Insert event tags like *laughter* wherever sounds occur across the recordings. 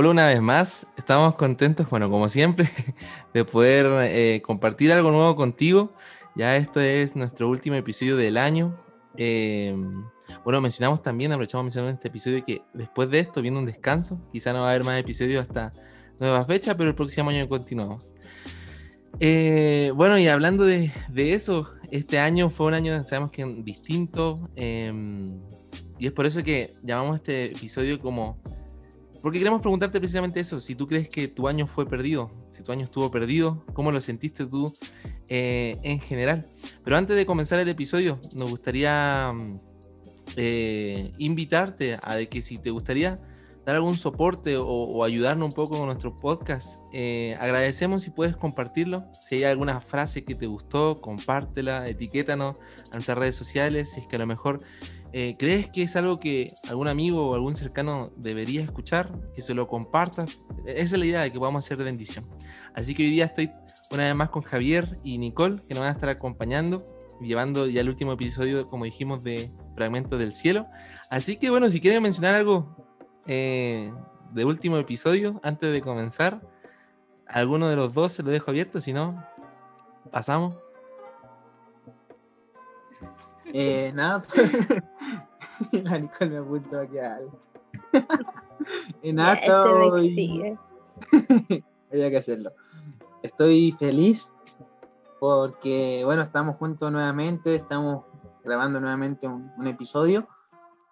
Hola una vez más, estamos contentos, bueno, como siempre, *laughs* de poder eh, compartir algo nuevo contigo. Ya esto es nuestro último episodio del año. Eh, bueno, mencionamos también, aprovechamos en este episodio que después de esto viene un descanso. Quizá no va a haber más episodios hasta nueva fecha, pero el próximo año continuamos. Eh, bueno, y hablando de, de, eso, este año fue un año, sabemos que distinto, y es por eso que llamamos este episodio como porque queremos preguntarte precisamente eso, si tú crees que tu año fue perdido, si tu año estuvo perdido, ¿cómo lo sentiste tú eh, en general? Pero antes de comenzar el episodio, nos gustaría mm, eh, invitarte a que si te gustaría dar algún soporte o, ayudarnos un poco con nuestro podcast, eh, agradecemos si puedes compartirlo. Si hay alguna frase que te gustó, compártela, etiquétanos a nuestras redes sociales, si es que a lo mejor eh, ¿Crees que es algo que algún amigo o algún cercano debería escuchar? Que se lo comparta. Esa es la idea de que podamos hacer de bendición. Así que hoy día estoy una vez más con Javier y Nicole, que nos van a estar acompañando, llevando ya el último episodio, como dijimos, de Fragmentos del Cielo. Así que bueno, si quieren mencionar algo eh, de último episodio, antes de comenzar, alguno de los dos se lo dejo abierto, si no, pasamos. Eh, nada, pues. *laughs* la Nicole me apuntó aquí a algo. nada, estoy. Había que hacerlo. Estoy feliz porque, bueno, estamos juntos nuevamente, estamos grabando nuevamente un, un episodio,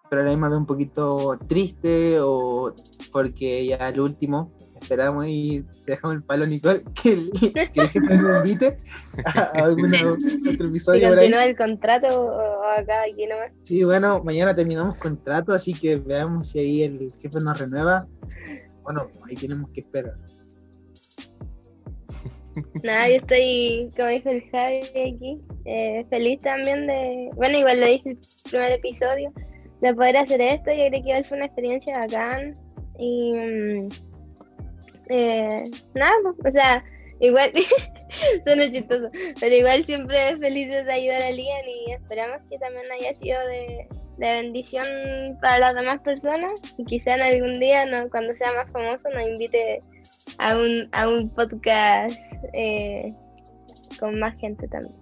pero ahora mismo un poquito triste o porque ya el último esperamos y dejamos el palo Nicole *laughs* que el, que el jefe nos invite a, algún otro episodio. continúa el contrato acá aquí nomás. Sí, bueno, mañana terminamos contrato, así que veamos si ahí el jefe nos renueva. Bueno, ahí tenemos que esperar. Nada, yo estoy, como dijo el Javi aquí, eh, feliz también de, bueno, igual lo dije el primer episodio, de poder hacer esto, yo creo que igual fue una experiencia bacán y mm, eh, nada, o sea, igual, *laughs* suena chistoso, pero igual siempre felices de ayudar a Lian y esperamos que también haya sido de, bendición para las demás personas y quizá en algún día, no, cuando sea más famoso, nos invite a un, a un podcast eh, con más gente también.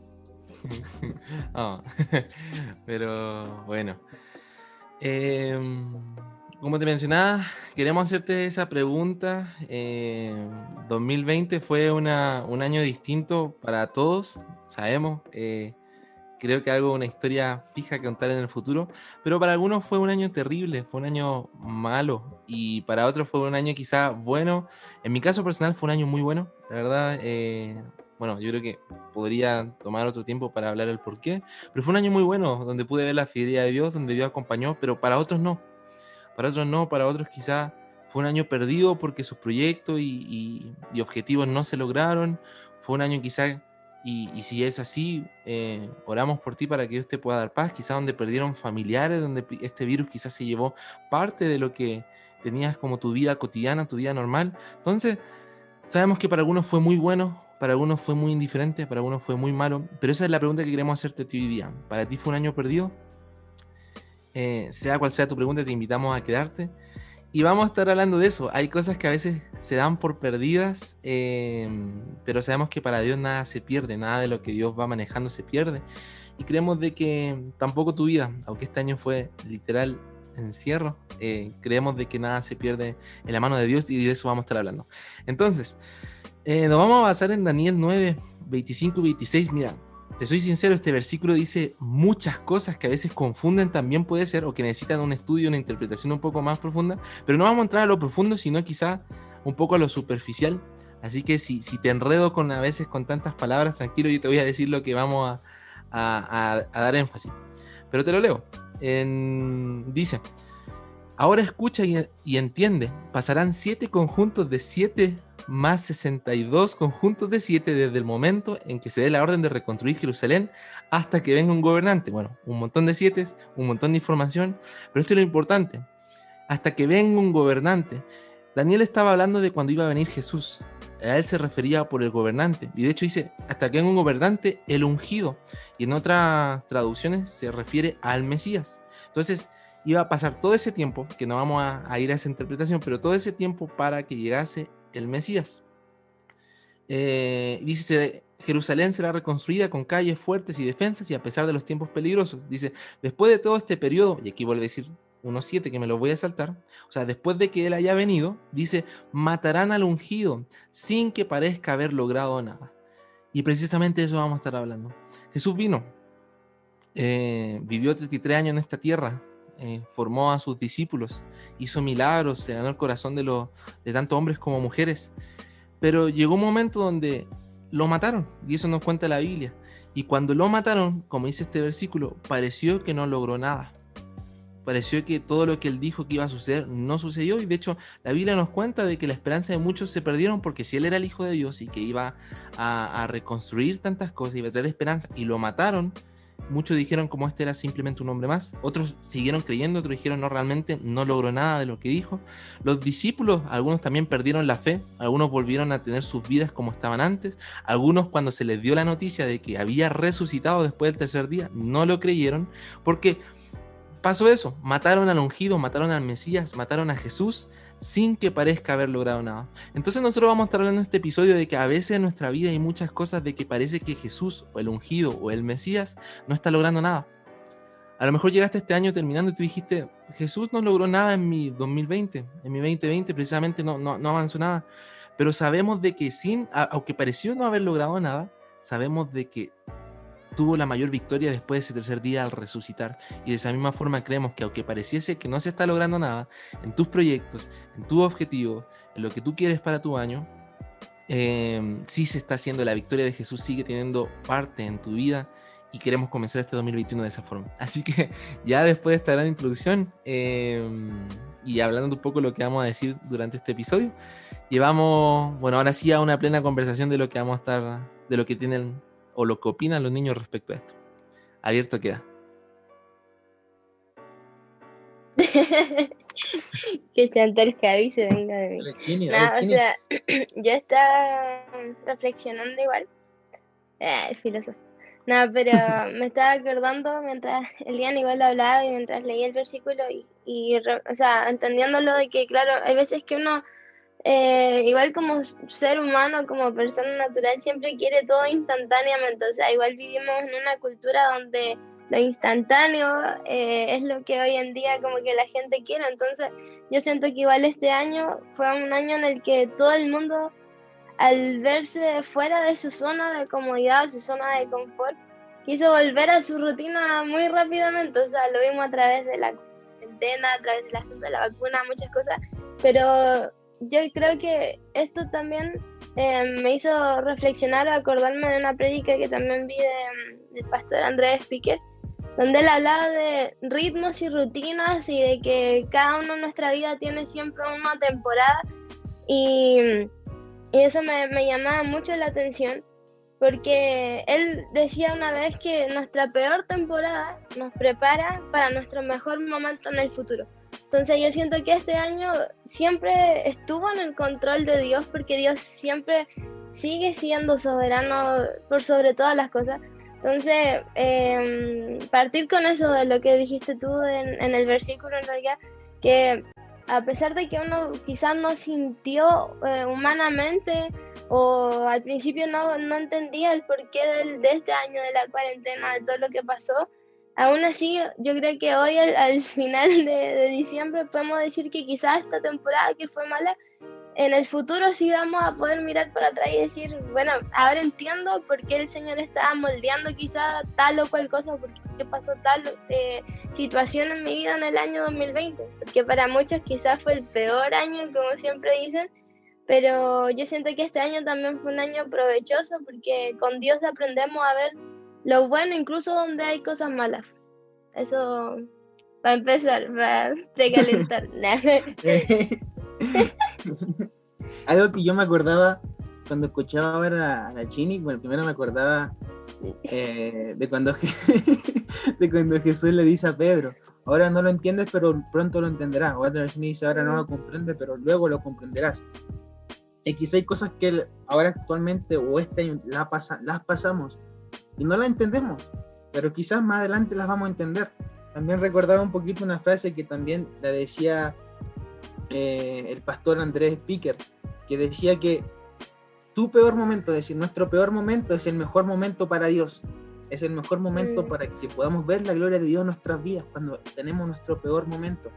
Oh, *laughs* *laughs* pero bueno. Eh, como te mencionaba, queremos hacerte esa pregunta. 2020 eh, fue un año distinto para todos, sabemos. Eh, creo que algo, una historia fija que contar en el futuro, pero para algunos fue un año terrible, fue un año malo y para otros fue un año quizá bueno. En mi caso personal fue un año muy bueno, la verdad. Bueno, yo creo que podría tomar otro tiempo para hablar el por qué, pero fue un año muy bueno, donde pude ver la fidelidad de Dios, donde Dios acompañó, pero para otros no para otros no, para otros quizás fue un año perdido porque sus proyectos y, objetivos no se lograron, fue un año quizás, y, si es así, eh, oramos por ti para que Dios te pueda dar paz, quizás donde perdieron familiares, donde este virus quizás se llevó parte de lo que tenías como tu vida cotidiana, tu vida normal. Entonces, sabemos que para algunos fue muy bueno, para algunos fue muy indiferente, para algunos fue muy malo, pero esa es la pregunta que queremos hacerte hoy día. ¿Para ti fue un año perdido? Eh, sea cual sea tu pregunta, te invitamos a quedarte. Y vamos a estar hablando de eso. Hay cosas que a veces se dan por perdidas, em, pero sabemos que para Dios nada se pierde, nada de lo que Dios va manejando se pierde. Y creemos de que tampoco tu vida, aunque este año fue literal encierro, eh, creemos de que nada se pierde en la mano de Dios y de eso vamos a estar hablando. Entonces, eh, nos vamos a basar en Daniel 9, 25 y 26. Mira, te soy sincero, este versículo dice muchas cosas que a veces confunden también puede ser o que necesitan un estudio, una interpretación un poco más profunda, pero no vamos a entrar a lo profundo, sino quizá un poco a lo superficial. Así que si, te enredo con a veces con tantas palabras, tranquilo, yo te voy a decir lo que vamos a, dar énfasis. Pero te lo leo. dice, ahora escucha y, y entiende, pasarán siete conjuntos de siete más 62 conjuntos de 7 desde el momento en que se dé la orden de reconstruir Jerusalén hasta que venga un gobernante. Bueno, un montón de 7, un montón de información, pero esto es lo importante. Hasta que venga un gobernante. Daniel estaba hablando de cuando iba a venir Jesús. A él se refería por el gobernante. Y de hecho dice, hasta que venga un gobernante, el ungido. Y en otras traducciones se refiere al Mesías. Entonces, iba a pasar todo ese tiempo, que no vamos a, ir a esa interpretación, pero todo ese tiempo para que llegase el Mesías. Eh, dice, Jerusalén será reconstruida con calles fuertes y defensas y a pesar de los tiempos peligrosos. Dice, después de todo este periodo, y aquí vuelve a decir unos siete que me los voy a saltar, o sea, después de que él haya venido, dice, matarán al ungido sin que parezca haber logrado nada. Y precisamente eso vamos a estar hablando. Jesús vino, eh, vivió 33 años en esta tierra, eh, formó a sus discípulos, hizo milagros, se ganó el corazón de, tanto hombres como mujeres. Pero llegó un momento donde lo mataron, y eso nos cuenta la Biblia. Y cuando lo mataron, como dice este versículo, pareció que no logró nada. Pareció que todo lo que él dijo que iba a suceder no sucedió. Y de hecho, la Biblia nos cuenta de que la esperanza de muchos se perdieron porque si él era el Hijo de Dios y que iba a, a reconstruir tantas cosas, iba a traer esperanza, y lo mataron, Muchos dijeron como este era simplemente un hombre más, otros siguieron creyendo, otros dijeron no, realmente no logró nada de lo que dijo. Los discípulos, algunos también perdieron la fe, algunos volvieron a tener sus vidas como estaban antes, algunos cuando se les dio la noticia de que había resucitado después del tercer día, no lo creyeron, porque pasó eso, mataron al ungido, mataron al Mesías, mataron a Jesús, sin que parezca haber logrado nada. Entonces nosotros vamos a estar hablando en este episodio de que a veces en nuestra vida hay muchas cosas de que parece que Jesús o el ungido o el Mesías no está logrando nada. A lo mejor llegaste este año terminando y tú dijiste, Jesús no logró nada en mi 2020, en mi 2020 precisamente no, no, no avanzó nada. Pero sabemos de que sin, aunque pareció no haber logrado nada, sabemos de que tuvo la mayor victoria después de ese tercer día al resucitar. Y de esa misma forma creemos que aunque pareciese que no se está logrando nada en tus proyectos, en tus objetivos, en lo que tú quieres para tu año, eh, sí se está haciendo, la victoria de Jesús sigue teniendo parte en tu vida y queremos comenzar este 2021 de esa forma. *laughs* Así que ya después de esta gran introducción em, y hablando un poco de lo que vamos a decir durante este episodio, llevamos, bueno, ahora sí a una plena conversación de lo que vamos a estar, de lo que tienen o lo que opinan los niños respecto a esto. Abierto queda. *laughs* que chanto el Javi se venga de mí. no, o sea, *clears throat* yo estaba reflexionando igual. Eh, filósofo. No, pero *laughs* me estaba acordando mientras Elian igual hablaba y mientras leía el versículo y, y o sea, entendiéndolo de que, claro, hay veces que uno eh, igual como ser humano, como persona natural, siempre quiere todo instantáneamente. O sea, igual vivimos en una cultura donde lo instantáneo eh, es lo que hoy en día como que la gente quiere. Entonces, yo siento que igual este año fue un año en el que todo el mundo, al verse fuera de su zona de comodidad, su zona de confort, quiso volver a su rutina muy rápidamente. O sea, lo vimos a través de la cuarentena, a través del asunto de la vacuna, muchas cosas. Pero yo creo que esto también eh, me hizo reflexionar, acordarme de una prédica que también vi del pastor Andrés Piquet, donde él hablaba de ritmos y rutinas y de que cada uno en nuestra vida tiene siempre una temporada y, y eso me, me llamaba mucho la atención porque él decía una vez que nuestra peor temporada nos prepara para nuestro mejor momento en el futuro. Entonces yo siento que este año siempre estuvo en el control de Dios porque Dios siempre sigue siendo soberano por sobre todas las cosas. Entonces, em, partir con eso de lo que dijiste tú en, el versículo en realidad, que a pesar de que uno quizás no sintió eh, humanamente o al principio no, no entendía el porqué de este año, de la cuarentena, de todo lo que pasó, Aún así, yo creo que hoy al, *laughs* final de, diciembre podemos decir que quizás esta temporada que fue mala, en el futuro sí vamos a poder mirar para atrás y decir, bueno, ahora entiendo por qué el Señor estaba moldeando quizás tal o cual cosa, por qué pasó tal eh, situación en mi vida en el año 2020, porque para muchos quizás fue el peor año, como siempre dicen, pero yo siento que este año también fue un año provechoso porque con Dios aprendemos a ver lo bueno incluso donde hay cosas malas. Eso para empezar, para precalentar. *laughs* *laughs* Algo que yo me acordaba cuando escuchaba ver a, la Chini, bueno, primero me acordaba eh, de, cuando *laughs* de cuando Jesús le dice a Pedro, ahora no lo entiendes, pero pronto lo entenderás. O la Chini dice, ahora no lo comprende, pero luego lo comprenderás. Y quizá hay cosas que ahora actualmente o este año pasa, las pasamos y no la entendemos, pero quizás más adelante las vamos a entender. también recordaba un poquito una frase que también la decía eh, el pastor Andrés Picker, que decía que tu peor momento, es decir, nuestro peor momento es el mejor momento para Dios. Es el mejor momento para que podamos ver la gloria de Dios en nuestras vidas cuando tenemos nuestro peor momento.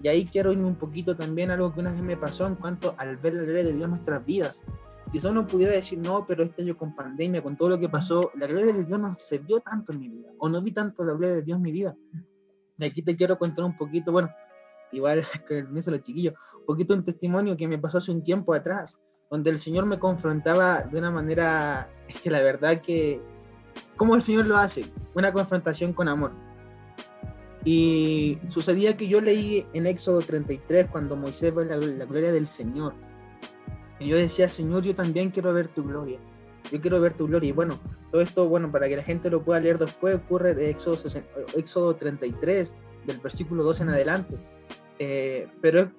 Y ahí quiero irme un poquito también a algo que una vez me pasó en cuanto al ver la gloria de Dios en nuestras vidas. Quizá uno pudiera decir, no, pero este año con pandemia, con todo lo que pasó, la gloria de Dios no se vio tanto en mi vida, o no vi tanto la gloria de Dios en mi vida. Y aquí te quiero contar un poquito, bueno, igual *laughs* con el permiso de los chiquillos, un poquito un testimonio que me pasó hace un tiempo atrás, donde el Señor me confrontaba de una manera, *laughs* es que la verdad que, ¿cómo el Señor lo hace? Una confrontación con amor. Y sucedía que yo leí en Éxodo 33 cuando Moisés ve la, la gloria del Señor. Y yo decía, Señor, yo también quiero ver tu gloria. Yo quiero ver tu gloria. Y bueno, todo esto, bueno, para que la gente lo pueda leer después, ocurre de Éxodo, Éxodo 33, del versículo 2 en adelante. Eh, pero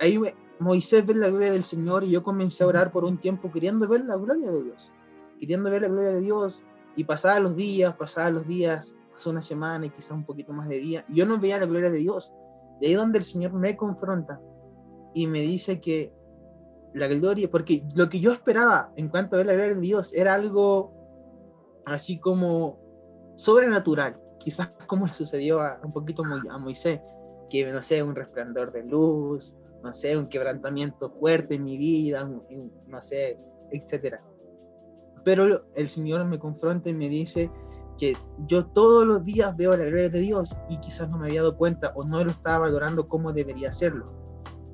ahí Moisés ve la gloria del Señor y yo comencé a orar por un tiempo queriendo ver la gloria de Dios. Queriendo ver la gloria de Dios. Y pasaban los días, pasaban los días, pasó una semana y quizás un poquito más de día. Y yo no veía la gloria de Dios. Y ahí donde el Señor me confronta y me dice que la gloria, porque lo que yo esperaba en cuanto a ver la gloria de Dios era algo así como sobrenatural, quizás como le sucedió a, un poquito a Moisés, que no sé, un resplandor de luz, no sé, un quebrantamiento fuerte en mi vida, no sé, etcétera. Pero el Señor me confronta y me dice que yo todos los días veo la gloria de Dios y quizás no me había dado cuenta o no lo estaba valorando como debería hacerlo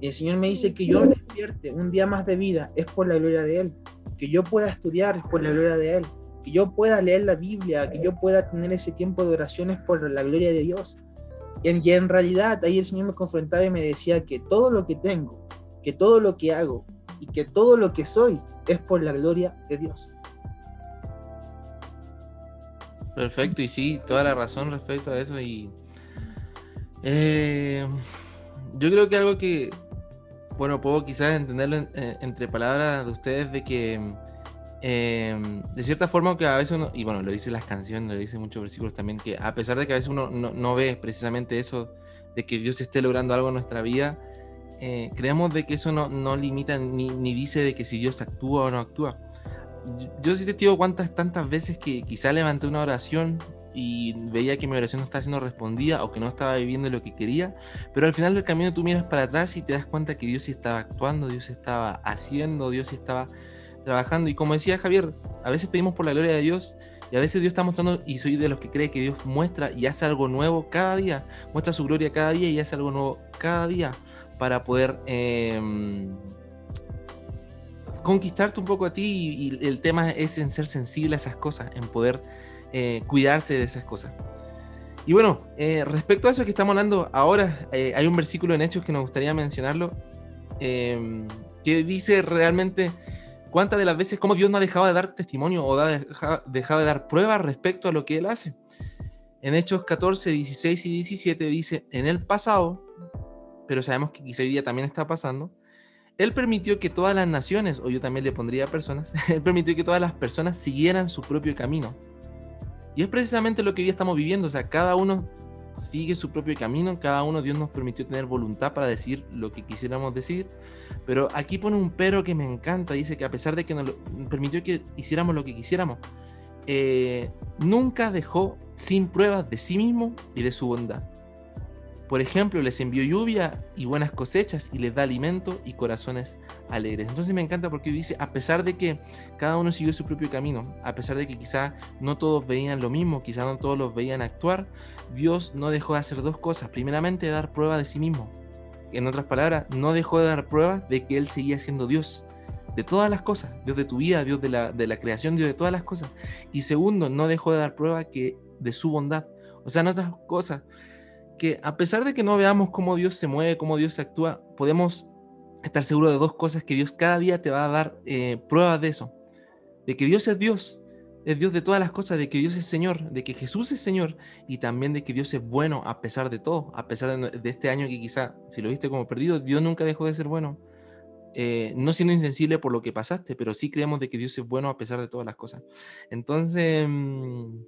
y el Señor me dice que yo me despierte un día más de vida es por la gloria de Él. Que yo pueda estudiar es por la gloria de Él. Que yo pueda leer la Biblia, que yo pueda tener ese tiempo de oraciones por la gloria de Dios. Y en, y en realidad ahí el Señor me confrontaba y me decía que todo lo que tengo, que todo lo que hago y que todo lo que soy es por la gloria de Dios. Perfecto, y sí, toda la razón respecto a eso. Y eh, yo creo que algo que bueno, puedo quizás entenderlo eh, entre palabras de ustedes de que em, de cierta forma que a veces uno, y bueno, lo dice las canciones, lo dice muchos versículos también, que a pesar de que a veces uno no, ve precisamente eso, de que Dios esté logrando algo en nuestra vida, eh, creemos de que eso no, no limita ni, ni, dice de que si Dios actúa o no actúa. Yo, sí testigo cuántas tantas veces que quizá levanté una oración y veía que mi oración no estaba siendo respondida o que no estaba viviendo lo que quería, pero al final del camino tú miras para atrás y te das cuenta que Dios sí estaba actuando, Dios estaba haciendo, Dios estaba trabajando. Y como decía Javier, a veces pedimos por la gloria de Dios y a veces Dios está mostrando y soy de los que cree que Dios muestra y hace algo nuevo cada día, muestra su gloria cada día y hace algo nuevo cada día para poder... Em, conquistarte un poco a ti. Y, el tema es en ser sensible a esas cosas, en poder eh, cuidarse de esas cosas. Y bueno, eh, respecto a eso que estamos hablando ahora, eh, hay un versículo en Hechos que nos gustaría mencionarlo, em, que dice realmente cuántas de las veces, cómo Dios no ha dejado de dar testimonio o ha dejado de dar pruebas respecto a lo que Él hace. En Hechos 14, 16 y 17 dice, en el pasado, pero sabemos que quizá hoy día también está pasando, Él permitió que todas las naciones, o yo también le pondría personas, *laughs* Él permitió que todas las personas siguieran su propio camino y es precisamente lo que hoy estamos viviendo, o sea, cada uno sigue su propio camino, cada uno Dios nos permitió tener voluntad para decir lo que quisiéramos decir, pero aquí pone un pero que me encanta, dice que a pesar de que nos permitió que hiciéramos lo que quisiéramos, eh, nunca dejó sin pruebas de sí mismo y de su bondad. Por ejemplo, les envió lluvia y buenas cosechas y les da alimento y corazones alegres. Entonces me encanta porque dice, a pesar de que cada uno siguió su propio camino, a pesar de que quizá no todos veían lo mismo, quizá no todos los veían actuar, Dios no dejó de hacer dos cosas. Primeramente, dar prueba de sí mismo. En otras palabras, no dejó de dar pruebas de que Él seguía siendo Dios de todas las cosas, Dios de tu vida, Dios de la, creación, Dios de todas las cosas. Y segundo, no dejó de dar prueba que de su bondad. O sea, en otras cosas, que a pesar de que no veamos cómo Dios se mueve, cómo Dios actúa, podemos estar seguros de dos cosas, que Dios cada día te va a dar eh, pruebas de eso, de que Dios es Dios, es Dios de todas las cosas, de que Dios es Señor, de que Jesús es Señor y también de que Dios es bueno a pesar de todo, a pesar de, este año que quizá, si lo viste como perdido, Dios nunca dejó de ser bueno. Eh, no siendo insensible por lo que pasaste, pero sí creemos de que Dios es bueno a pesar de todas las cosas. Entonces, mm,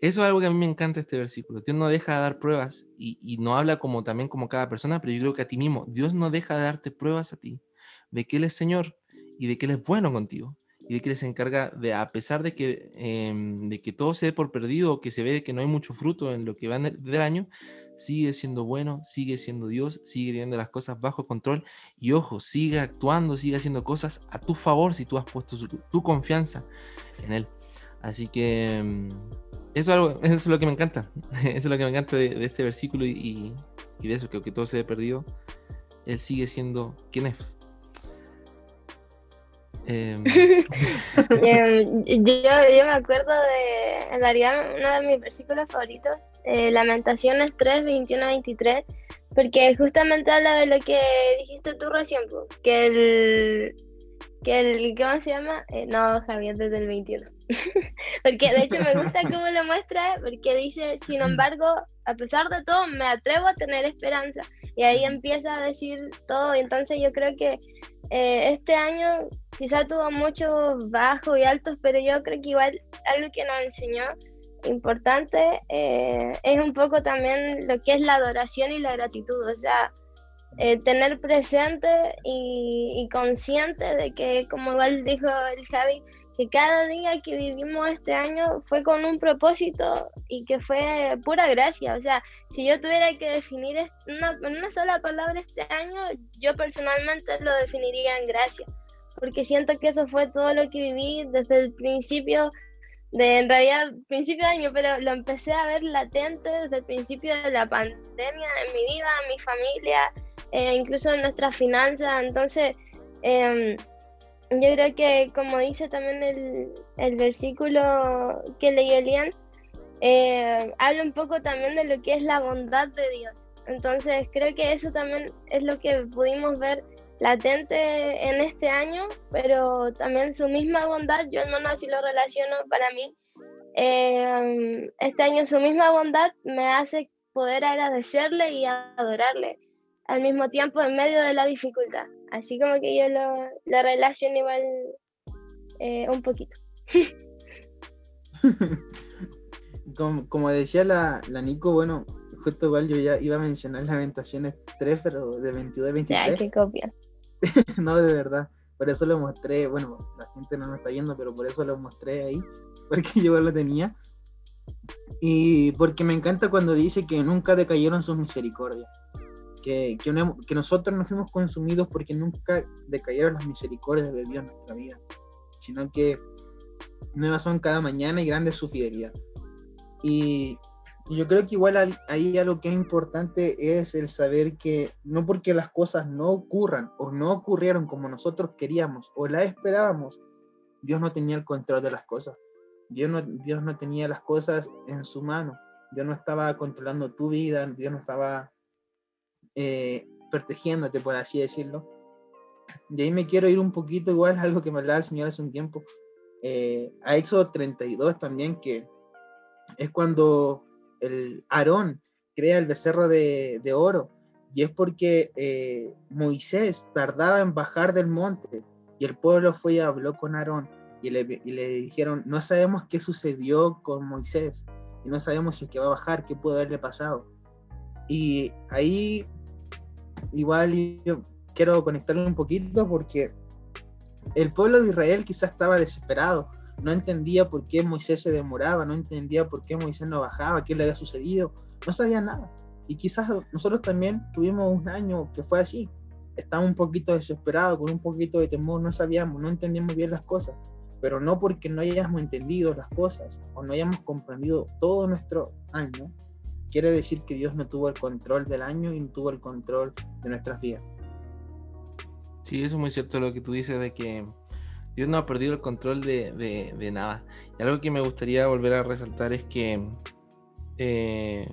Eso es algo que a mí me encanta este versículo. Dios no deja de dar pruebas y, no habla como también como cada persona, pero yo creo que a ti mismo, Dios no deja de darte pruebas a ti de que Él es Señor y de que Él es bueno contigo y de que Él se encarga de, a pesar de que, em, de que todo se dé por perdido, que se ve que no hay mucho fruto en lo que va del año, sigue siendo bueno, sigue siendo Dios, sigue teniendo las cosas bajo control y ojo, sigue actuando, sigue haciendo cosas a tu favor si tú has puesto tu confianza en Él. Así que em, eso, eso es lo que me encanta, *laughs* eso es lo que me encanta de, este versículo y, de eso, que aunque todo se haya perdido, Él sigue siendo quien es. Em, *laughs* em, yo, yo, me acuerdo de, en realidad, uno de mis versículos favoritos, eh, Lamentaciones 3, 21 23, porque justamente habla de lo que dijiste tú recién, que el, que el, ¿cómo se llama? Eh, no, Javier, desde el 21. *laughs* porque de hecho me gusta cómo lo muestra, porque dice, sin embargo, a pesar de todo, me atrevo a tener esperanza. Y ahí empieza a decir todo, y entonces yo creo que eh, este año quizá tuvo muchos bajos y altos, pero yo creo que igual algo que nos enseñó importante eh, es un poco también lo que es la adoración y la gratitud, o sea, eh, tener presente y, y, consciente de que, como igual dijo el Javi, que cada día que vivimos este año fue con un propósito y que fue pura gracia. O sea, si yo tuviera que definir una, una sola palabra este año, yo personalmente lo definiría en gracia, porque siento que eso fue todo lo que viví desde el principio de en realidad principio de año, pero lo empecé a ver latente desde el principio de la pandemia en mi vida, en mi familia, eh, incluso en nuestras finanzas. Entonces, eh, yo creo que como dice también el, el versículo que leyó Elian, eh, habla un poco también de lo que es la bondad de Dios. Entonces creo que eso también es lo que pudimos ver latente en este año, pero también su misma bondad, yo al menos así lo relaciono para mí. Eh, este año su misma bondad me hace poder agradecerle y adorarle al mismo tiempo en medio de la dificultad. Así como que yo lo, lo relaciono igual eh, un poquito. *laughs* como, como, decía la, la, Nico, bueno, justo igual yo ya iba a mencionar Lamentaciones 3, pero de 22 a 23. Ya, qué copia. *laughs* no, de verdad. Por eso lo mostré, bueno, la gente no me está viendo, pero por eso lo mostré ahí, *laughs* porque yo lo tenía. Y porque me encanta cuando dice que nunca decayeron sus misericordias que, que, nosotros no fuimos consumidos porque nunca decayeron las misericordias de Dios en nuestra vida, sino que nuevas son cada mañana y grande es su fidelidad. Y yo creo que igual ahí algo que es importante es el saber que no porque las cosas no ocurran o no ocurrieron como nosotros queríamos o la esperábamos, Dios no tenía el control de las cosas. Dios no, Dios no tenía las cosas en su mano. Dios no estaba controlando tu vida, Dios no estaba eh, protegiéndote, por así decirlo. De ahí me quiero ir un poquito igual, algo que me hablaba el Señor hace un tiempo, eh, a Éxodo 32 también, que es cuando el Aarón crea el becerro de, oro, y es porque eh, Moisés tardaba en bajar del monte, y el pueblo fue y habló con Aarón, y le, y le dijeron, no sabemos qué sucedió con Moisés, y no sabemos si es que va a bajar, qué pudo haberle pasado. Y ahí igual yo quiero conectarlo un poquito porque el pueblo de Israel quizás estaba desesperado, no entendía por qué Moisés se demoraba, no entendía por qué Moisés no bajaba, qué le había sucedido, no sabía nada. Y quizás nosotros también tuvimos un año que fue así. Estábamos un poquito desesperados, con un poquito de temor, no sabíamos, no entendíamos bien las cosas. Pero no porque no hayamos entendido las cosas o no hayamos comprendido todo nuestro año, quiere decir que Dios no tuvo el control del año y no tuvo el control de nuestras vidas. Sí, eso es muy cierto lo que tú dices de que Dios no ha perdido el control de, nada. Y algo que me gustaría volver a resaltar es que eh,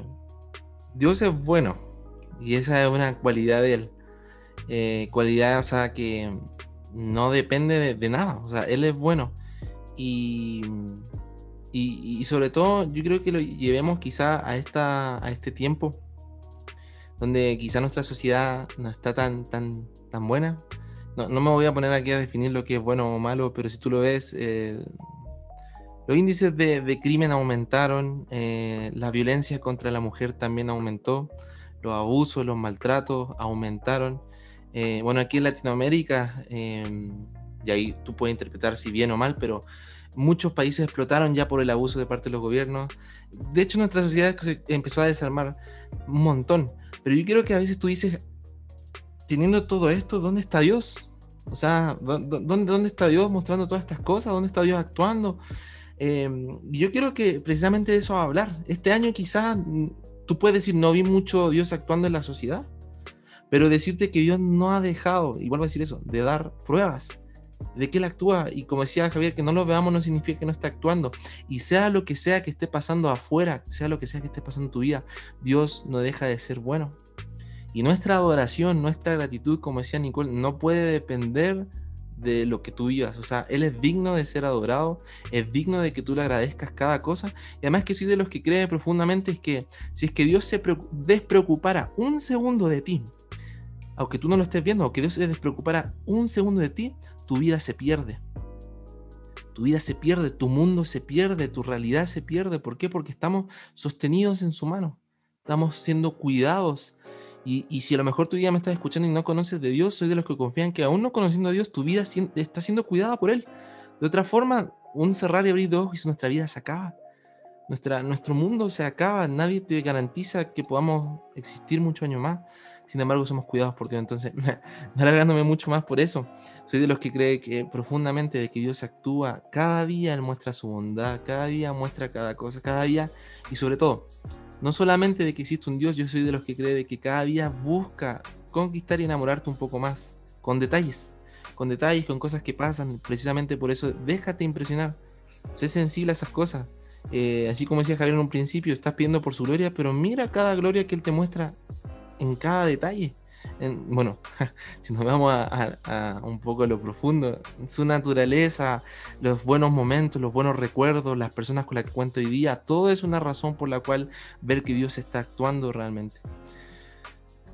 Dios es bueno y esa es una cualidad de Él. Eh, cualidad, o sea, que no depende de, de, nada. O sea, Él es bueno. Y y, sobre todo, yo creo que lo llevemos quizá a, esta, a este tiempo donde quizá nuestra sociedad no está tan, tan, tan buena. No, me voy a poner aquí a definir lo que es bueno o malo, pero si tú lo ves, Los índices de, crimen aumentaron, eh, la violencia contra la mujer también aumentó, los abusos, los maltratos aumentaron. Eh, bueno, aquí en Latinoamérica, em, y ahí tú puedes interpretar si bien o mal, pero muchos países explotaron ya por el abuso de parte de los gobiernos. De hecho, nuestra sociedad empezó a desarmar un montón. Pero yo quiero que a veces tú dices, teniendo todo esto, ¿dónde está Dios? O sea, ¿dónde, dónde está Dios mostrando todas estas cosas? ¿Dónde está Dios actuando? Em, yo quiero que precisamente de eso a hablar. Este año quizás mm, tú puedes decir, no vi mucho Dios actuando en la sociedad, pero decirte que Dios no ha dejado, igual voy a decir eso, de dar pruebas de que Él actúa. Y como decía Javier, que no lo veamos no significa que no esté actuando. Y sea lo que sea que esté pasando afuera, sea lo que sea que esté pasando en tu vida, Dios no deja de ser bueno. Y nuestra adoración, nuestra gratitud, como decía Nicole, no puede depender de lo que tú vivas. O sea, Él es digno de ser adorado, es digno de que tú le agradezcas cada cosa. Y además que soy de los que cree profundamente es que si es que Dios se despreocupara un segundo de ti, aunque tú no lo estés viendo, aunque Dios se despreocupara un segundo de ti, tu vida se pierde. Tu vida se pierde, tu mundo se pierde, tu realidad se pierde. ¿Por qué? Porque estamos sostenidos en su mano. Estamos siendo cuidados y, si a lo mejor tu vida me estás escuchando y no conoces de Dios, soy de los que confían que aún no conociendo a Dios, tu vida está siendo cuidada por Él. De otra forma, un cerrar y abrir de ojos y nuestra vida se acaba. Nuestra, nuestro mundo se acaba, nadie te garantiza que podamos existir muchos años más. Sin embargo, somos cuidados por Dios. Entonces, *laughs* no alargándome mucho más por eso, soy de los que cree que profundamente de que Dios actúa cada día, Él muestra su bondad, cada día muestra cada cosa, cada día, y sobre todo, no solamente de que existe un Dios, yo soy de los que cree de que cada día busca conquistar y enamorarte un poco más, con detalles, con detalles, con cosas que pasan. Precisamente por eso, déjate impresionar, sé sensible a esas cosas. Eh, así como decía Javier en un principio, estás pidiendo por su gloria, pero mira cada gloria que Él te muestra en cada detalle bueno, *laughs* si nos vamos a, un poco a lo profundo, su naturaleza, los buenos momentos, los buenos recuerdos, las personas con las que cuento hoy día, todo es una razón por la cual ver que Dios está actuando realmente.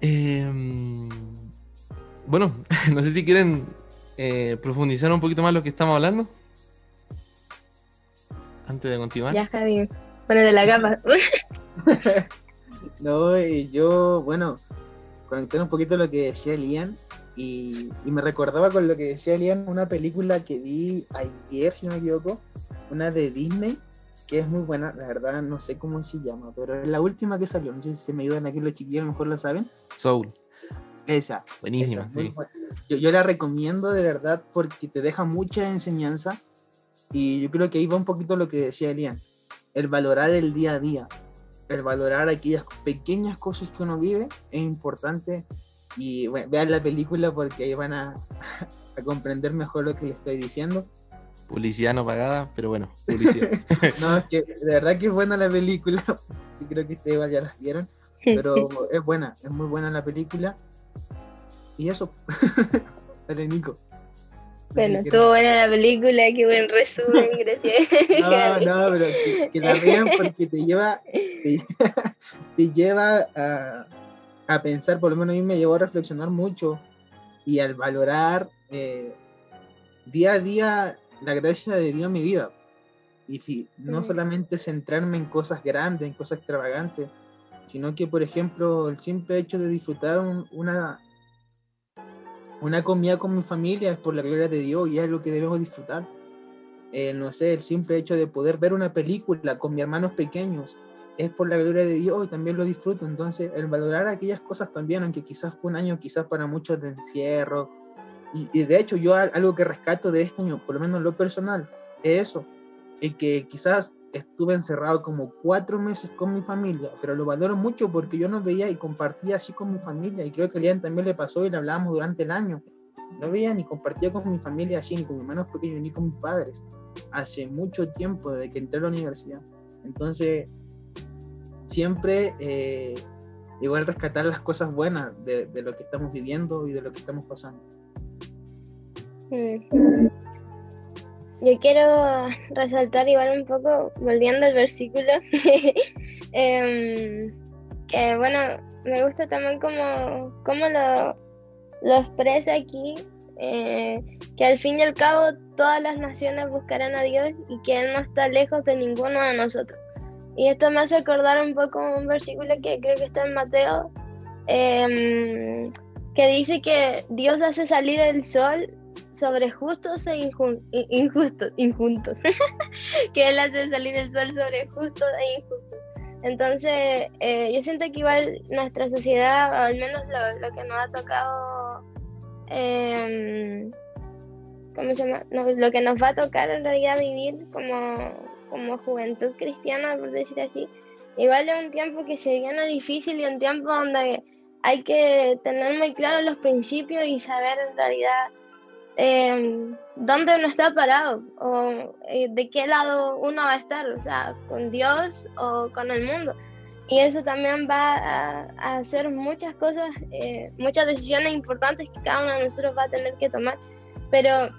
Em, bueno, *laughs* no sé si quieren eh, profundizar un poquito más lo que estamos hablando. Antes de continuar. Ya, Javier. de la cama. *laughs* no, yo, bueno, conectar un poquito lo que decía Lian y, me recordaba con lo que decía Lian una película que vi ayer, si no me equivoco, una de Disney, que es muy buena, la verdad no sé cómo se llama, pero es la última que salió, no sé si se me ayudan aquí los chiquillos, a lo mejor lo saben. Soul. Esa. Buenísima, Yo, yo la recomiendo de verdad porque te deja mucha enseñanza y yo creo que ahí va un poquito lo que decía Elian, el valorar el día a día, el valorar aquellas pequeñas cosas que uno vive es importante y vean la película porque ahí van a, *laughs* comprender mejor lo que les estoy diciendo. Publicidad no pagada, pero bueno, *laughs* publicidad. *laughs* no, es que de verdad que es buena la película, creo que ustedes ya las vieron, pero es buena, es muy buena la película. Y eso, dale Nico. Bueno, estuvo buena la película, qué buen resumen, *laughs* gracias. No, no, *laughs* pero que, la vean porque te lleva, *laughs* te, lleva a, a, pensar, por lo menos a mí me llevó a reflexionar mucho y al valorar eh, día a día la gracia de Dios en mi vida. Y si, no mm. solamente centrarme en cosas grandes, en cosas extravagantes, sino que, por ejemplo, el simple hecho de disfrutar una, una comida con mi familia es por la gloria de Dios y es lo que debemos disfrutar. Eh, no sé, el simple hecho de poder ver una película con mis hermanos pequeños es por la gloria de Dios y también lo disfruto. Entonces, el valorar aquellas cosas también, aunque quizás fue un año, quizás para muchos de encierro. Y, de hecho, yo algo que rescato de este año, por lo menos lo personal, es eso. El que quizás estuve encerrado como cuatro meses con mi familia, pero lo valoro mucho porque yo no veía y compartía así con mi familia y creo que a Lian también le pasó y le hablábamos durante el año. No veía ni compartía con mi familia así, ni con mis hermanos pequeños, ni con mis padres. Hace mucho tiempo desde que entré a la universidad. Entonces, siempre eh, igual rescatar las cosas buenas de, de, lo que estamos viviendo y de lo que estamos pasando. Yo quiero resaltar igual un poco, volviendo al versículo, *laughs* em, que bueno, me gusta también como, como lo, lo expresa aquí, eh, que al fin y al cabo todas las naciones buscarán a Dios y que Él no está lejos de ninguno de nosotros. Y esto me hace acordar un poco un versículo que creo que está en Mateo, em, que dice que Dios hace salir el sol sobre justos e injustos, injustos, *laughs* que Él hace salir el sol sobre justos e injustos. Entonces, eh, yo siento que igual nuestra sociedad, al menos lo, que nos ha tocado, eh, ¿cómo se llama? lo que nos va a tocar en realidad vivir como, como juventud cristiana, por decir así, igual es un tiempo que se viene difícil y un tiempo donde hay que tener muy claros los principios y saber en realidad eh, dónde uno está parado o eh, de qué lado uno va a estar, o sea, con Dios o con el mundo. Y eso también va a, hacer muchas cosas, eh, muchas decisiones importantes que cada uno de nosotros va a tener que tomar. Pero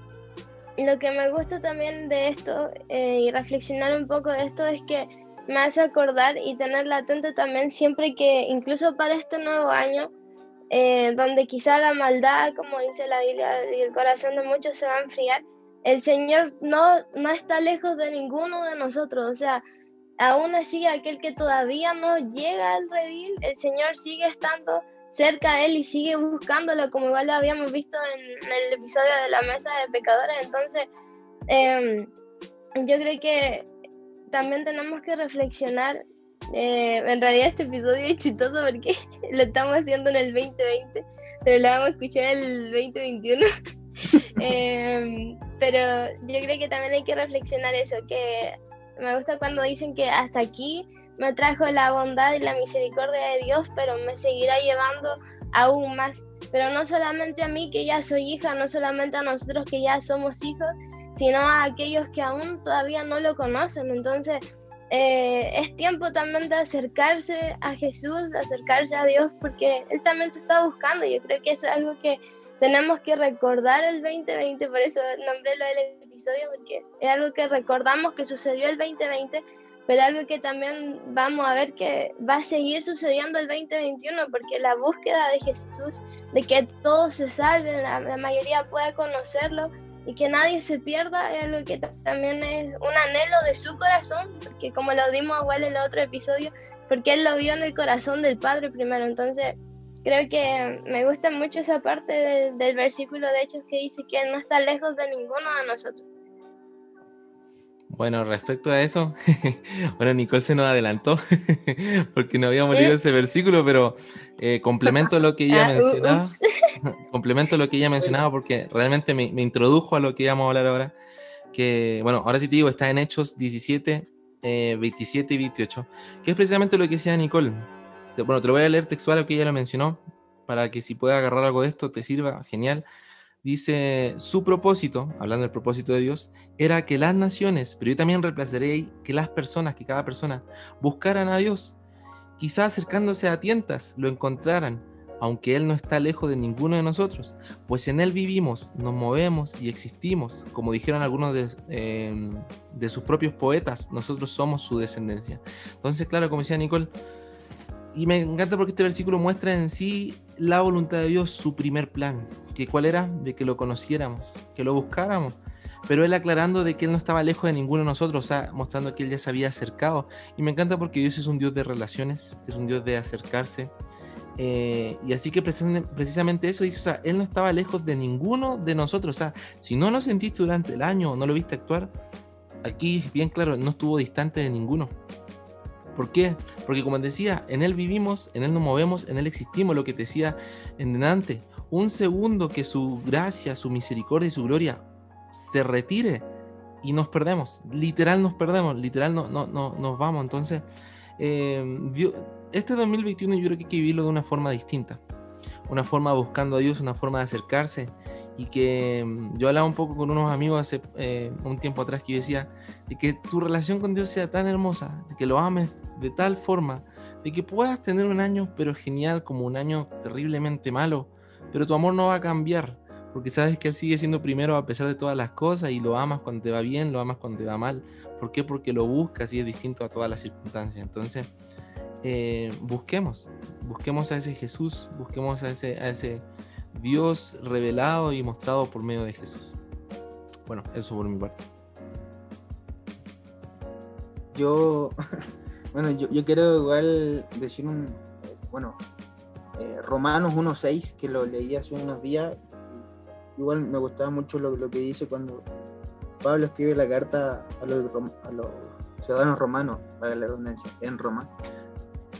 lo que me gusta también de esto y reflexionar un poco de esto es que me hace acordar y tener latente también siempre que incluso para este nuevo año, eh, donde quizá la maldad, como dice la Biblia, y el corazón de muchos se va a enfriar, el Señor no, no está lejos de ninguno de nosotros. O sea, aún así aquel que todavía no llega al redil, el Señor sigue estando cerca de él y sigue buscándolo, como igual lo habíamos visto en, el episodio de la mesa de pecadores. Entonces, em, yo creo que también tenemos que reflexionar eh, en realidad este episodio es chistoso porque *laughs* lo estamos haciendo en el 2020, pero lo vamos a escuchar el 2021. *laughs* Em, pero yo creo que también hay que reflexionar eso, que me gusta cuando dicen que hasta aquí me trajo la bondad y la misericordia de Dios, pero me seguirá llevando aún más. Pero no solamente a mí que ya soy hija, no solamente a nosotros que ya somos hijos, sino a aquellos que aún todavía no lo conocen. Entonces, eh, es tiempo también de acercarse a Jesús, de acercarse a Dios, porque Él también te está buscando. Yo creo que es algo que tenemos que recordar el 2020, por eso nombré lo del episodio, porque es algo que recordamos que sucedió el 2020, pero algo que también vamos a ver que va a seguir sucediendo el 2021, porque la búsqueda de Jesús, de que todos se salven, la mayoría pueda conocerlo, y que nadie se pierda es algo que también es un anhelo de su corazón, porque como lo dimos igual en el otro episodio, porque él lo vio en el corazón del Padre primero, entonces creo que me gusta mucho esa parte del versículo de Hechos que dice que él no está lejos de ninguno de nosotros. Bueno, respecto a eso, *laughs* bueno, Nicole se nos adelantó *laughs* porque no habíamos leído ese versículo, pero eh, complemento lo que ella ah, mencionaba. *laughs* *laughs* complemento lo que ella mencionaba porque realmente me, introdujo a lo que íbamos a hablar ahora. Que, bueno, ahora sí te digo, está en Hechos 17, 27 eh, y 28, que es precisamente lo que decía Nicole. Bueno, te lo voy a leer textual lo que ella lo mencionó, para que si puedes agarrar algo de esto te sirva, genial dice, su propósito, hablando del propósito de Dios, era que las naciones, pero yo también reemplazaré que las personas, que cada persona, buscaran a Dios, quizás acercándose a tientas, lo encontraran, aunque Él no está lejos de ninguno de nosotros, pues en Él vivimos, nos movemos y existimos, como dijeron algunos de, em, de sus propios poetas, nosotros somos su descendencia. Entonces, claro, como decía Nicole, y me encanta porque este versículo muestra en sí la voluntad de Dios, su primer plan, que cuál era, de que lo conociéramos, que lo buscáramos, pero él aclarando de que él no estaba lejos de ninguno de nosotros, o sea, mostrando que él ya se había acercado. Y me encanta porque Dios es un Dios de relaciones, es un Dios de acercarse. Eh, y así que precisamente eso dice, o sea, él no estaba lejos de ninguno de nosotros, o sea, si no lo sentiste durante el año o no lo viste actuar, aquí es bien claro, no estuvo distante de ninguno. ¿Por qué? Porque como decía, en Él vivimos, en Él nos movemos, en Él existimos, lo que te decía en delante. Un segundo que su gracia, su misericordia y su gloria se retire y nos perdemos. Literal nos perdemos, literal no, no, no nos vamos. Entonces, eh, este 2021 yo creo que hay que vivirlo de una forma distinta. Una forma buscando a Dios, una forma de acercarse y que mm, yo hablaba un poco con unos amigos hace eh, un tiempo atrás que yo decía de que tu relación con Dios sea tan hermosa, de que lo ames de tal forma, de que puedas tener un año pero genial como un año terriblemente malo, pero tu amor no va a cambiar, porque sabes que Él sigue siendo primero a pesar de todas las cosas y lo amas cuando te va bien, lo amas cuando te va mal. ¿Por qué? Porque lo buscas y es distinto a todas las circunstancias. Entonces, eh, busquemos, busquemos a ese Jesús, busquemos a ese, a ese Dios revelado y mostrado por medio de Jesús. Bueno, eso por mi parte. Yo, *laughs* bueno, yo, yo quiero igual decir un, bueno, eh, Romanos 1.6, que lo leí hace unos días. Igual me gustaba mucho lo, lo que dice cuando Pablo escribe la carta a los, a los ciudadanos romanos, para la redundancia, en Roma.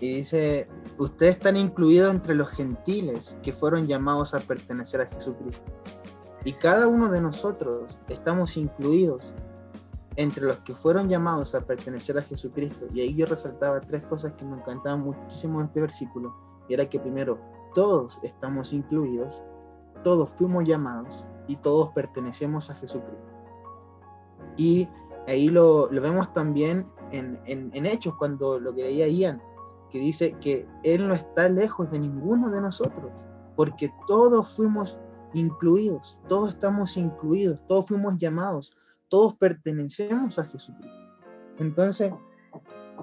Y dice, ustedes están incluidos entre los gentiles que fueron llamados a pertenecer a Jesucristo. Y cada uno de nosotros estamos incluidos entre los que fueron llamados a pertenecer a Jesucristo. Y ahí yo resaltaba tres cosas que me encantaban muchísimo de este versículo. Y era que primero, todos estamos incluidos, todos fuimos llamados y todos pertenecemos a Jesucristo. Y ahí lo, vemos también en, en, Hechos, cuando lo que leía Ian, que dice que Él no está lejos de ninguno de nosotros, porque todos fuimos incluidos, todos estamos incluidos, todos fuimos llamados, todos pertenecemos a Jesucristo. Entonces,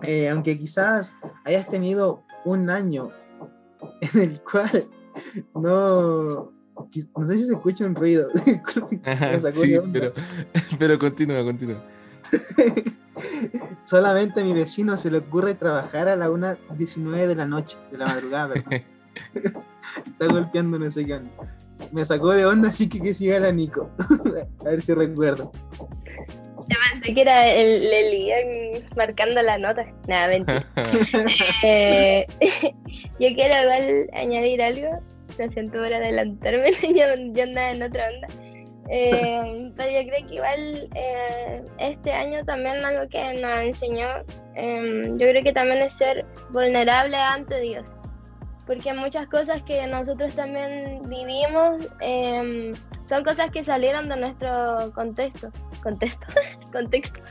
eh, aunque quizás hayas tenido un año en el cual no, no sé si se escucha un ruido. *laughs* sí, pero, *laughs* pero continúa, continúa. *laughs* Solamente a mi vecino se le ocurre trabajar a la 1.19 de la noche, de la madrugada, *laughs* Está golpeando no sé qué. Me sacó de onda, así que que siga la Nico. *laughs* a ver si recuerdo. Yo pensé que era el, el marcando la nota. Nada, mentira. *laughs* Eh, yo quiero igual añadir algo. Lo siento por adelantarme, yo, yo andaba en otra onda. Eh, pero yo creo que igual eh, este año también algo que nos enseñó, em, yo creo que también es ser vulnerable ante Dios. Porque muchas cosas que nosotros también vivimos em, son cosas que salieron de nuestro contexto. Contexto. *laughs* contexto.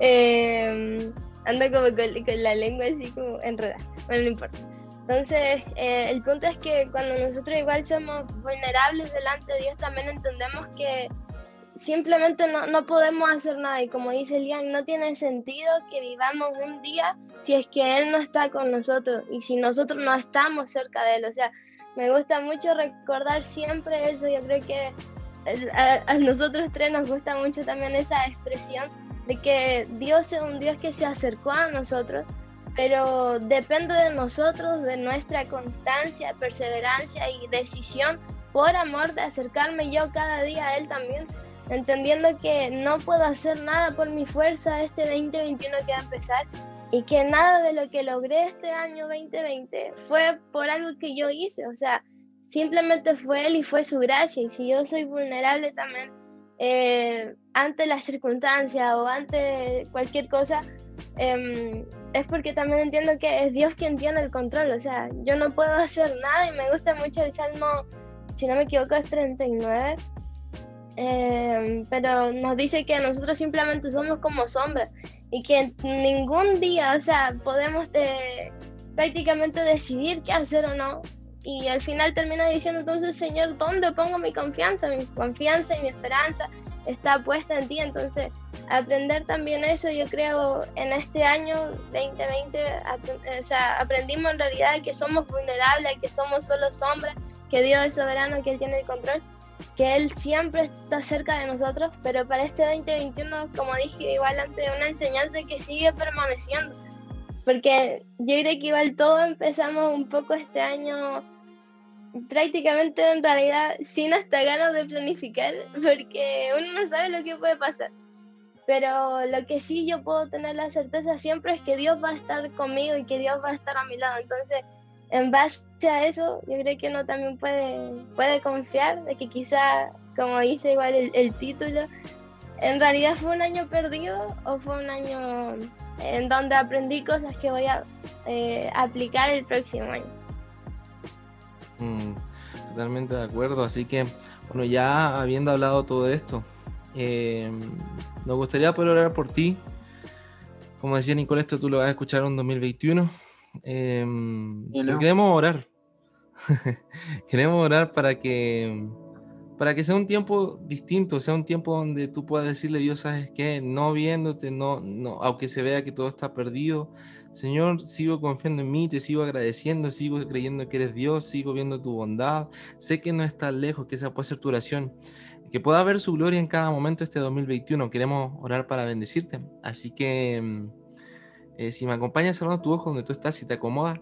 Eh, ando como con, con, la lengua así como enredada. Bueno, no importa. Entonces, eh, el punto es que cuando nosotros igual somos vulnerables delante de Dios, también entendemos que simplemente no, no podemos hacer nada. Y como dice Lian, no tiene sentido que vivamos un día si es que Él no está con nosotros y si nosotros no estamos cerca de Él. O sea, me gusta mucho recordar siempre eso. Yo creo que a, a nosotros tres nos gusta mucho también esa expresión de que Dios es un Dios que se acercó a nosotros pero depende de nosotros, de nuestra constancia, perseverancia y decisión. Por amor de acercarme yo cada día a Él también, entendiendo que no puedo hacer nada por mi fuerza este 2021 que va a empezar y que nada de lo que logré este año 2020 fue por algo que yo hice, o sea, simplemente fue Él y fue su gracia. Y si yo soy vulnerable también eh, ante las circunstancias o ante cualquier cosa, Em, es porque también entiendo que es Dios quien tiene el control, o sea, yo no puedo *laughs* hacer nada y me gusta mucho el Salmo, si no me equivoco, es 39, em, pero nos dice que nosotros simplemente somos como sombras y que ningún día, o sea, podemos de, prácticamente decidir qué hacer o no. Y al final termina diciendo entonces, Señor, ¿dónde pongo mi confianza? Mi confianza y mi esperanza está puesta en ti. Entonces, aprender también eso, yo creo, en este año 2020, o sea, aprendimos en realidad que somos vulnerables, que somos solo sombras, que Dios es soberano, que Él tiene el control, que Él siempre está cerca de nosotros, pero para este 2021, como dije, igual ante una enseñanza que sigue permaneciendo. Porque yo creo que igual todos empezamos un poco este año prácticamente en realidad sin hasta ganas de planificar, *laughs* porque uno no sabe lo que puede pasar. Pero lo que sí yo puedo tener la certeza siempre es que Dios va a estar conmigo y que Dios va a estar a mi lado. Entonces, en base a eso, yo creo que uno también puede, puede confiar de que quizá, como dice igual el, título, en realidad fue un año perdido o fue un año en donde aprendí cosas que voy a eh, aplicar el próximo año. Mm, totalmente de acuerdo. Así que, bueno, ya habiendo hablado todo esto, eh, nos gustaría poder orar por ti. Como decía Nicole, esto tú lo vas a escuchar en 2021. Eh, queremos orar. *laughs* queremos orar para que para que sea un tiempo distinto, sea un tiempo donde tú puedas decirle Dios, ¿sabes qué? No viéndote, no, no, aunque se vea que todo está perdido, Señor, sigo confiando en mí, te sigo agradeciendo, sigo creyendo que eres Dios, sigo viendo tu bondad, sé que no estás lejos, que esa puede ser tu oración. que pueda ver su gloria en cada momento este 2021. Queremos orar para bendecirte. Así que mm, eh, si me acompañas cerrando tu ojo donde tú estás, y te acomoda,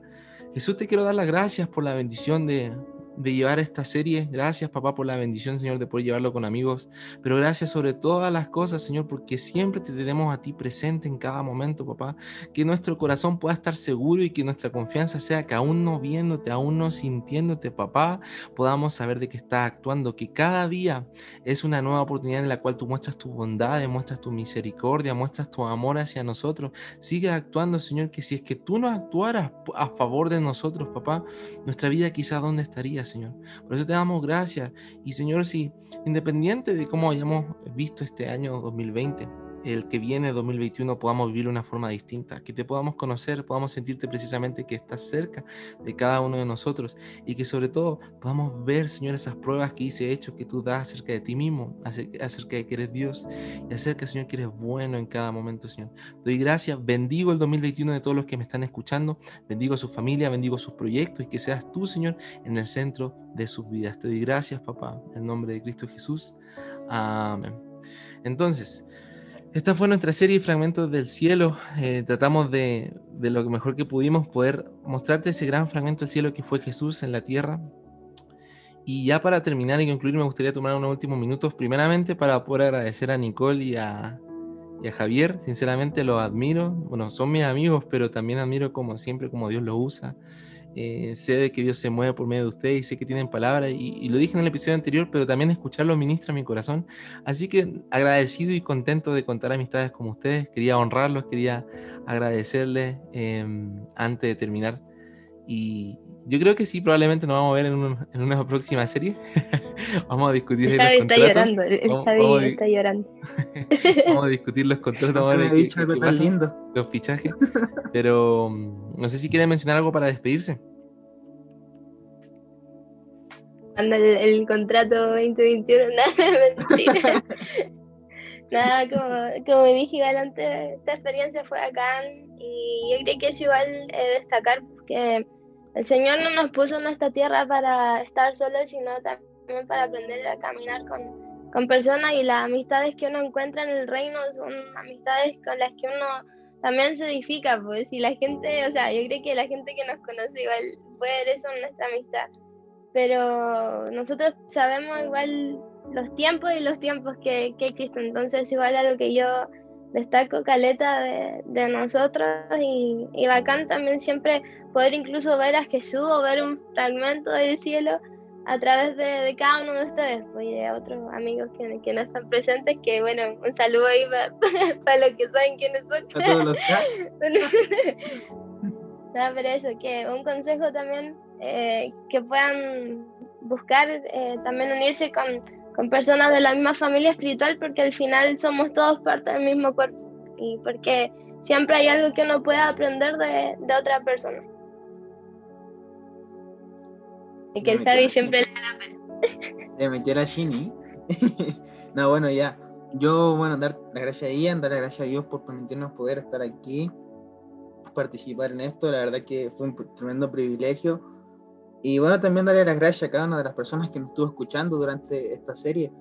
Jesús te quiero dar las gracias por la bendición de, de llevar esta serie. Gracias, papá, por la bendición, Señor, de poder llevarlo con amigos. Pero gracias sobre todas las cosas, Señor, porque siempre te tenemos a ti presente en cada momento, papá. Que nuestro corazón pueda estar seguro y que nuestra confianza sea que aún no viéndote, aún no sintiéndote, papá, podamos saber de que estás actuando. Que cada día es una nueva oportunidad en la cual tú muestras tu bondad, muestras tu misericordia, muestras tu amor hacia nosotros. Sigue actuando, Señor, que si es que tú no actuaras a favor de nosotros, papá, nuestra vida quizá dónde estaría Señor. Por eso te damos gracias. Y, Señor, si independiente de cómo hayamos visto este año 2020, el que viene 2021 podamos vivir de una forma distinta, que te podamos conocer, podamos sentirte precisamente que estás cerca de cada uno de nosotros y que sobre todo podamos ver, Señor, esas pruebas que hice hechos que tú das acerca de ti mismo, acerca de que eres Dios y acerca, Señor, que eres bueno en cada momento, Señor. Doy gracias, bendigo el 2021 de todos los que me están escuchando, bendigo a su familia, bendigo sus proyectos y que seas tú, Señor, en el centro de sus vidas. Te doy gracias, papá, en nombre de Cristo Jesús. Amén. Entonces, esta fue nuestra serie Fragmentos del Cielo. Eh, tratamos de, lo mejor que pudimos poder mostrarte ese gran fragmento del cielo que fue Jesús en la tierra. Y ya para terminar y concluir, me gustaría tomar unos últimos minutos, primeramente para poder agradecer a Nicole y a, Javier. Sinceramente los admiro. Bueno, son mis amigos, pero también admiro como siempre, como Dios los usa. Eh, sé de que Dios se mueve por medio de ustedes y sé que tienen palabra y, lo dije en el episodio anterior, pero también escucharlo ministra mi corazón. Así que agradecido y contento de contar amistades como ustedes. Quería honrarlos, quería agradecerles em, antes de terminar. Y yo creo que sí, probablemente nos vamos a ver en, una próxima serie. vamos a discutir los contratos. Está llorando, vamos, está llorando. vamos a discutir los contratos. Vamos a ver Los fichajes. *laughs* Pero mm, no sé si quieren mencionar algo para despedirse. Anda el, contrato 2021, *laughs* nada, mentira. *laughs* nada, como, como dije galante, esta experiencia fue acá y yo creo que es igual eh, destacar que el Señor no nos puso en esta tierra para estar solos, sino también para aprender a caminar con, con personas. Y las amistades que uno encuentra en el reino son amistades con las que uno también se edifica, pues, y la gente, o sea, yo creo que la gente que nos conoce igual puede ver eso en nuestra amistad, pero nosotros sabemos igual los tiempos y los tiempos que, que existen, entonces igual algo que yo destaco caleta de, nosotros y, y, bacán también siempre poder incluso ver a Jesús o ver un fragmento del cielo a través de, cada uno de ustedes pues, y de otros amigos que, que, no están presentes, que bueno, un saludo ahí *laughs* para, los que saben quiénes son. todos los *laughs* no, pero eso, que un consejo también, eh, que puedan buscar eh, también unirse con, con personas de la misma familia espiritual, porque al final somos todos parte del mismo cuerpo y porque siempre hay algo que uno puede aprender de, de otra persona. Y que el Javi siempre le da la pena. *laughs* De meter a Shinny. *laughs* no, bueno, ya. Yo, bueno, dar las gracias a Ian, dar las gracias a Dios por permitirnos poder estar aquí, participar en esto. La verdad que fue un tremendo privilegio. Y bueno, también darle las gracias a cada una de las personas que nos estuvo escuchando durante esta serie,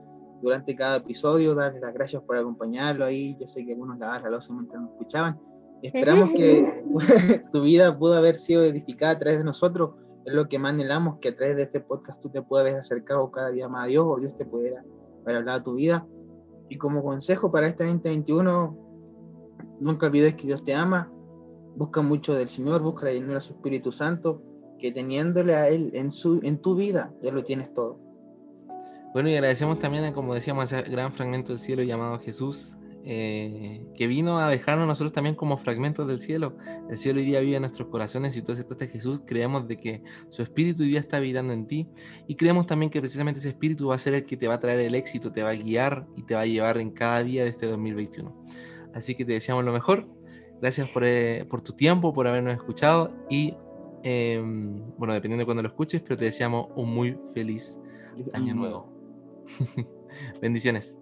durante cada episodio, darle las gracias por acompañarlo ahí. Yo sé que algunos la losa mientras nos escuchaban. esperamos que *laughs* tu vida pudo haber sido edificada a través de nosotros es lo que más anhelamos, que a través de este podcast tú te puedas acercar cada día más a Dios o Dios te pudiera para hablar de tu vida. Y como consejo para este 2021, nunca olvides que Dios te ama, busca mucho del Señor, busca la llenura de su Espíritu Santo, que teniéndole a Él en, su, en tu vida, ya lo tienes todo. Bueno, y agradecemos también, como decíamos, ese gran fragmento del cielo llamado Jesús, eh, que vino a dejarnos nosotros también como fragmentos del cielo. El cielo hoy día vive en nuestros corazones y tú aceptaste a Jesús, creemos de que su espíritu hoy día está habitando en ti y creemos también que precisamente ese espíritu va a ser el que te va a traer el éxito, te va a guiar y te va a llevar en cada día de este 2021. Así que te deseamos lo mejor. Gracias por, eh, por tu tiempo, por habernos escuchado y em, bueno, dependiendo de cuando lo escuches, pero te deseamos un muy feliz año nuevo. *laughs* Bendiciones.